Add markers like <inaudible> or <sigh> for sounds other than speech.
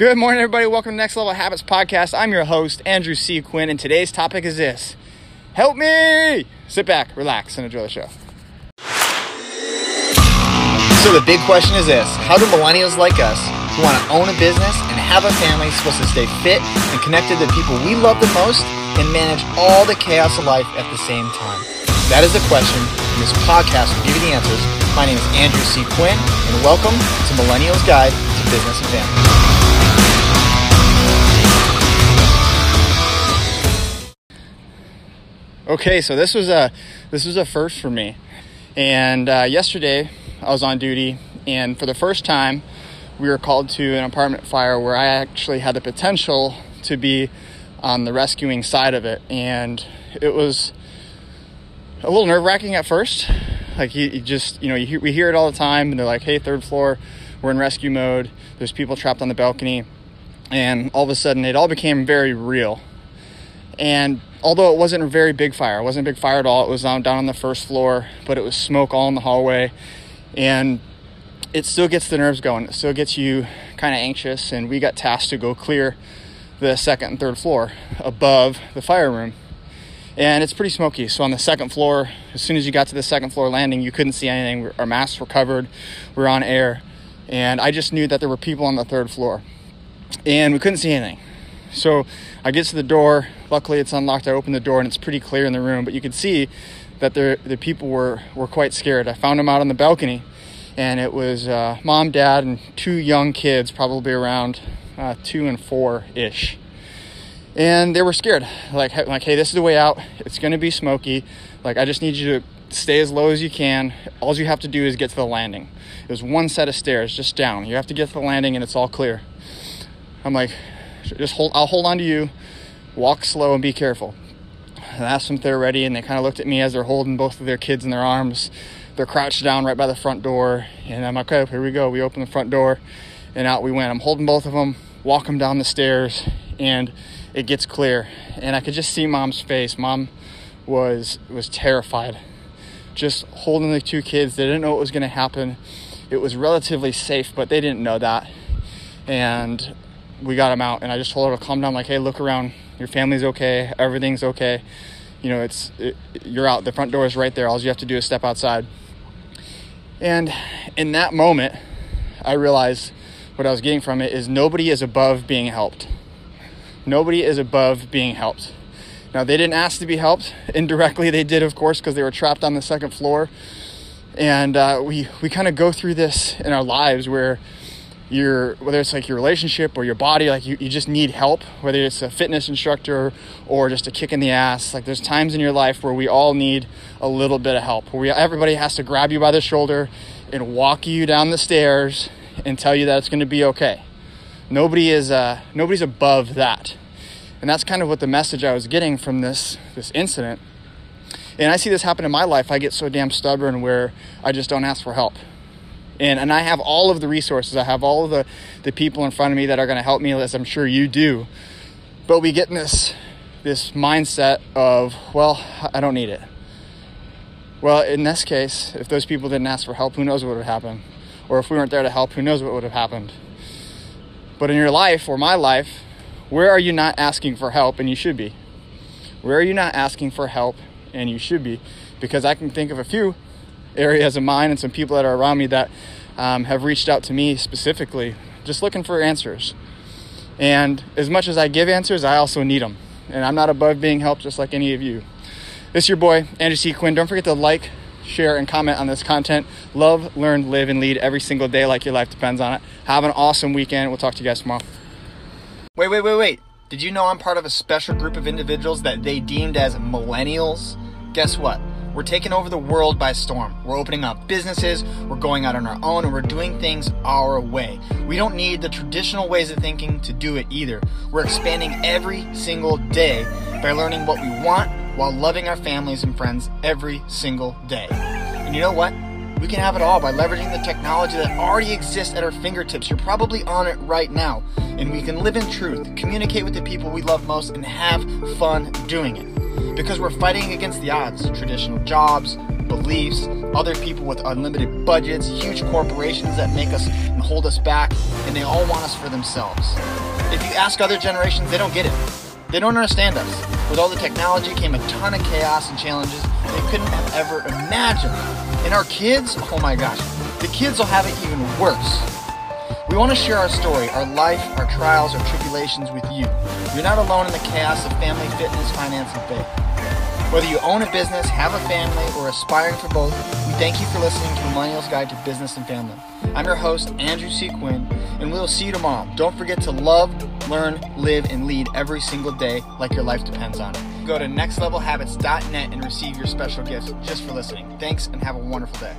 Good morning, everybody. Welcome to Next Level Habits Podcast. I'm your host, Andrew C. Quinn, and today's topic is this Help me! Sit back, relax, and enjoy the show. So, the big question is this How do millennials like us, who want to own a business and have a family, supposed to stay fit and connected to the people we love the most and manage all the chaos of life at the same time? That is the question, and this podcast will give you the answers. My name is Andrew C. Quinn, and welcome to Millennials Guide to Business and Family. Okay, so this was a this was a first for me, and uh, yesterday I was on duty, and for the first time, we were called to an apartment fire where I actually had the potential to be on the rescuing side of it, and it was a little nerve wracking at first. Like you, you just you know you we hear it all the time, and they're like, "Hey, third floor, we're in rescue mode. There's people trapped on the balcony," and all of a sudden, it all became very real. And although it wasn't a very big fire, it wasn't a big fire at all. It was down on the first floor, but it was smoke all in the hallway, and it still gets the nerves going. It still gets you kind of anxious. And we got tasked to go clear the second and third floor above the fire room, and it's pretty smoky. So on the second floor, as soon as you got to the second floor landing, you couldn't see anything. Our masks were covered. We were on air, and I just knew that there were people on the third floor, and we couldn't see anything. So I get to the door. Luckily, it's unlocked. I open the door and it's pretty clear in the room, but you could see that the the people were were quite scared. I found them out on the balcony, and it was uh, mom, dad, and two young kids, probably around uh, two and four ish. And they were scared. Like like, hey, this is the way out. It's gonna be smoky. Like I just need you to stay as low as you can. All you have to do is get to the landing. There's one set of stairs just down. You have to get to the landing and it's all clear. I'm like, just hold i'll hold on to you. Walk slow and be careful. And I asked them if they're ready and they kind of looked at me as they're holding both of their kids in their arms. They're crouched down right by the front door and i'm like okay here we go. We open the front door and out we went. I'm holding both of them walk them down the stairs and it gets clear. And i could just see mom's face. Mom was was terrified. Just holding the two kids they didn't know what was going to happen. It was relatively safe but they didn't know that. And we got him out and I just told her to calm down like hey look around. Your family's okay. Everything's okay. You know it's it, you're out. The front door is right there. All you have to do is step outside. And in that moment I realized what I was getting from it is nobody is above being helped. Nobody is above being helped. Now they didn't ask to be helped. <laughs> Indirectly they did of course because they were trapped on the second floor. And uh, we we kind of go through this in our lives where your whether it's like your relationship or your body like you, you just need help whether it's a fitness instructor or just a kick in the ass. Like there's times in your life where we all need a little bit of help where we, everybody has to grab you by the shoulder and walk you down the stairs and tell you that it's going to be okay. Nobody is uh, nobody's above that. And that's kind of what the message i was getting from this this incident. And i see this happen in my life. I get so damn stubborn where i just don't ask for help and and I have all of the resources. I have all of the the people in front of me that are going to help me, as I'm sure you do. But we get in this this mindset of, well, I don't need it. Well, in this case, if those people didn't ask for help, who knows what would have happened? Or if we weren't there to help, who knows what would have happened? But in your life or my life, where are you not asking for help and you should be? Where are you not asking for help and you should be? Because I can think of a few areas of mine and some people that are around me that um, have reached out to me specifically, just looking for answers. And as much as I give answers, I also need them. And I'm not above being helped just like any of you. This is your boy, Andrew C. Quinn. Don't forget to like, share, and comment on this content. Love, learn, live, and lead every single day like your life depends on it. Have an awesome weekend. We'll talk to you guys tomorrow. Wait, wait, wait, wait. Did you know I'm part of a special group of individuals that they deemed as millennials? Guess what? We're taking over the world by storm. We're opening up businesses, we're going out on our own, and we're doing things our way. We don't need the traditional ways of thinking to do it either. We're expanding every single day by learning what we want while loving our families and friends every single day. And you know what? We can have it all by leveraging the technology that already exists at our fingertips. You're probably on it right now. And we can live in truth, communicate with the people we love most, and have fun doing it because we're fighting against the odds. Traditional jobs, beliefs, other people with unlimited budgets, huge corporations that make us and hold us back, and they all want us for themselves. If you ask other generations, they don't get it. They don't understand us. With all the technology came a ton of chaos and challenges they couldn't have ever imagined. And our kids, oh my gosh, the kids will have it even worse. We want to share our story, our life, our trials, our tribulations with you. You're not alone in the chaos of family, fitness, finance, and faith. Whether you own a business, have a family, or aspiring for both, we thank you for listening to Millennials Guide to Business and Family. I'm your host, Andrew C. Quinn, and we'll see you tomorrow. Don't forget to love, learn, live, and lead every single day like your life depends on it. Go to nextlevelhabits.net and receive your special gift just for listening. Thanks and have a wonderful day.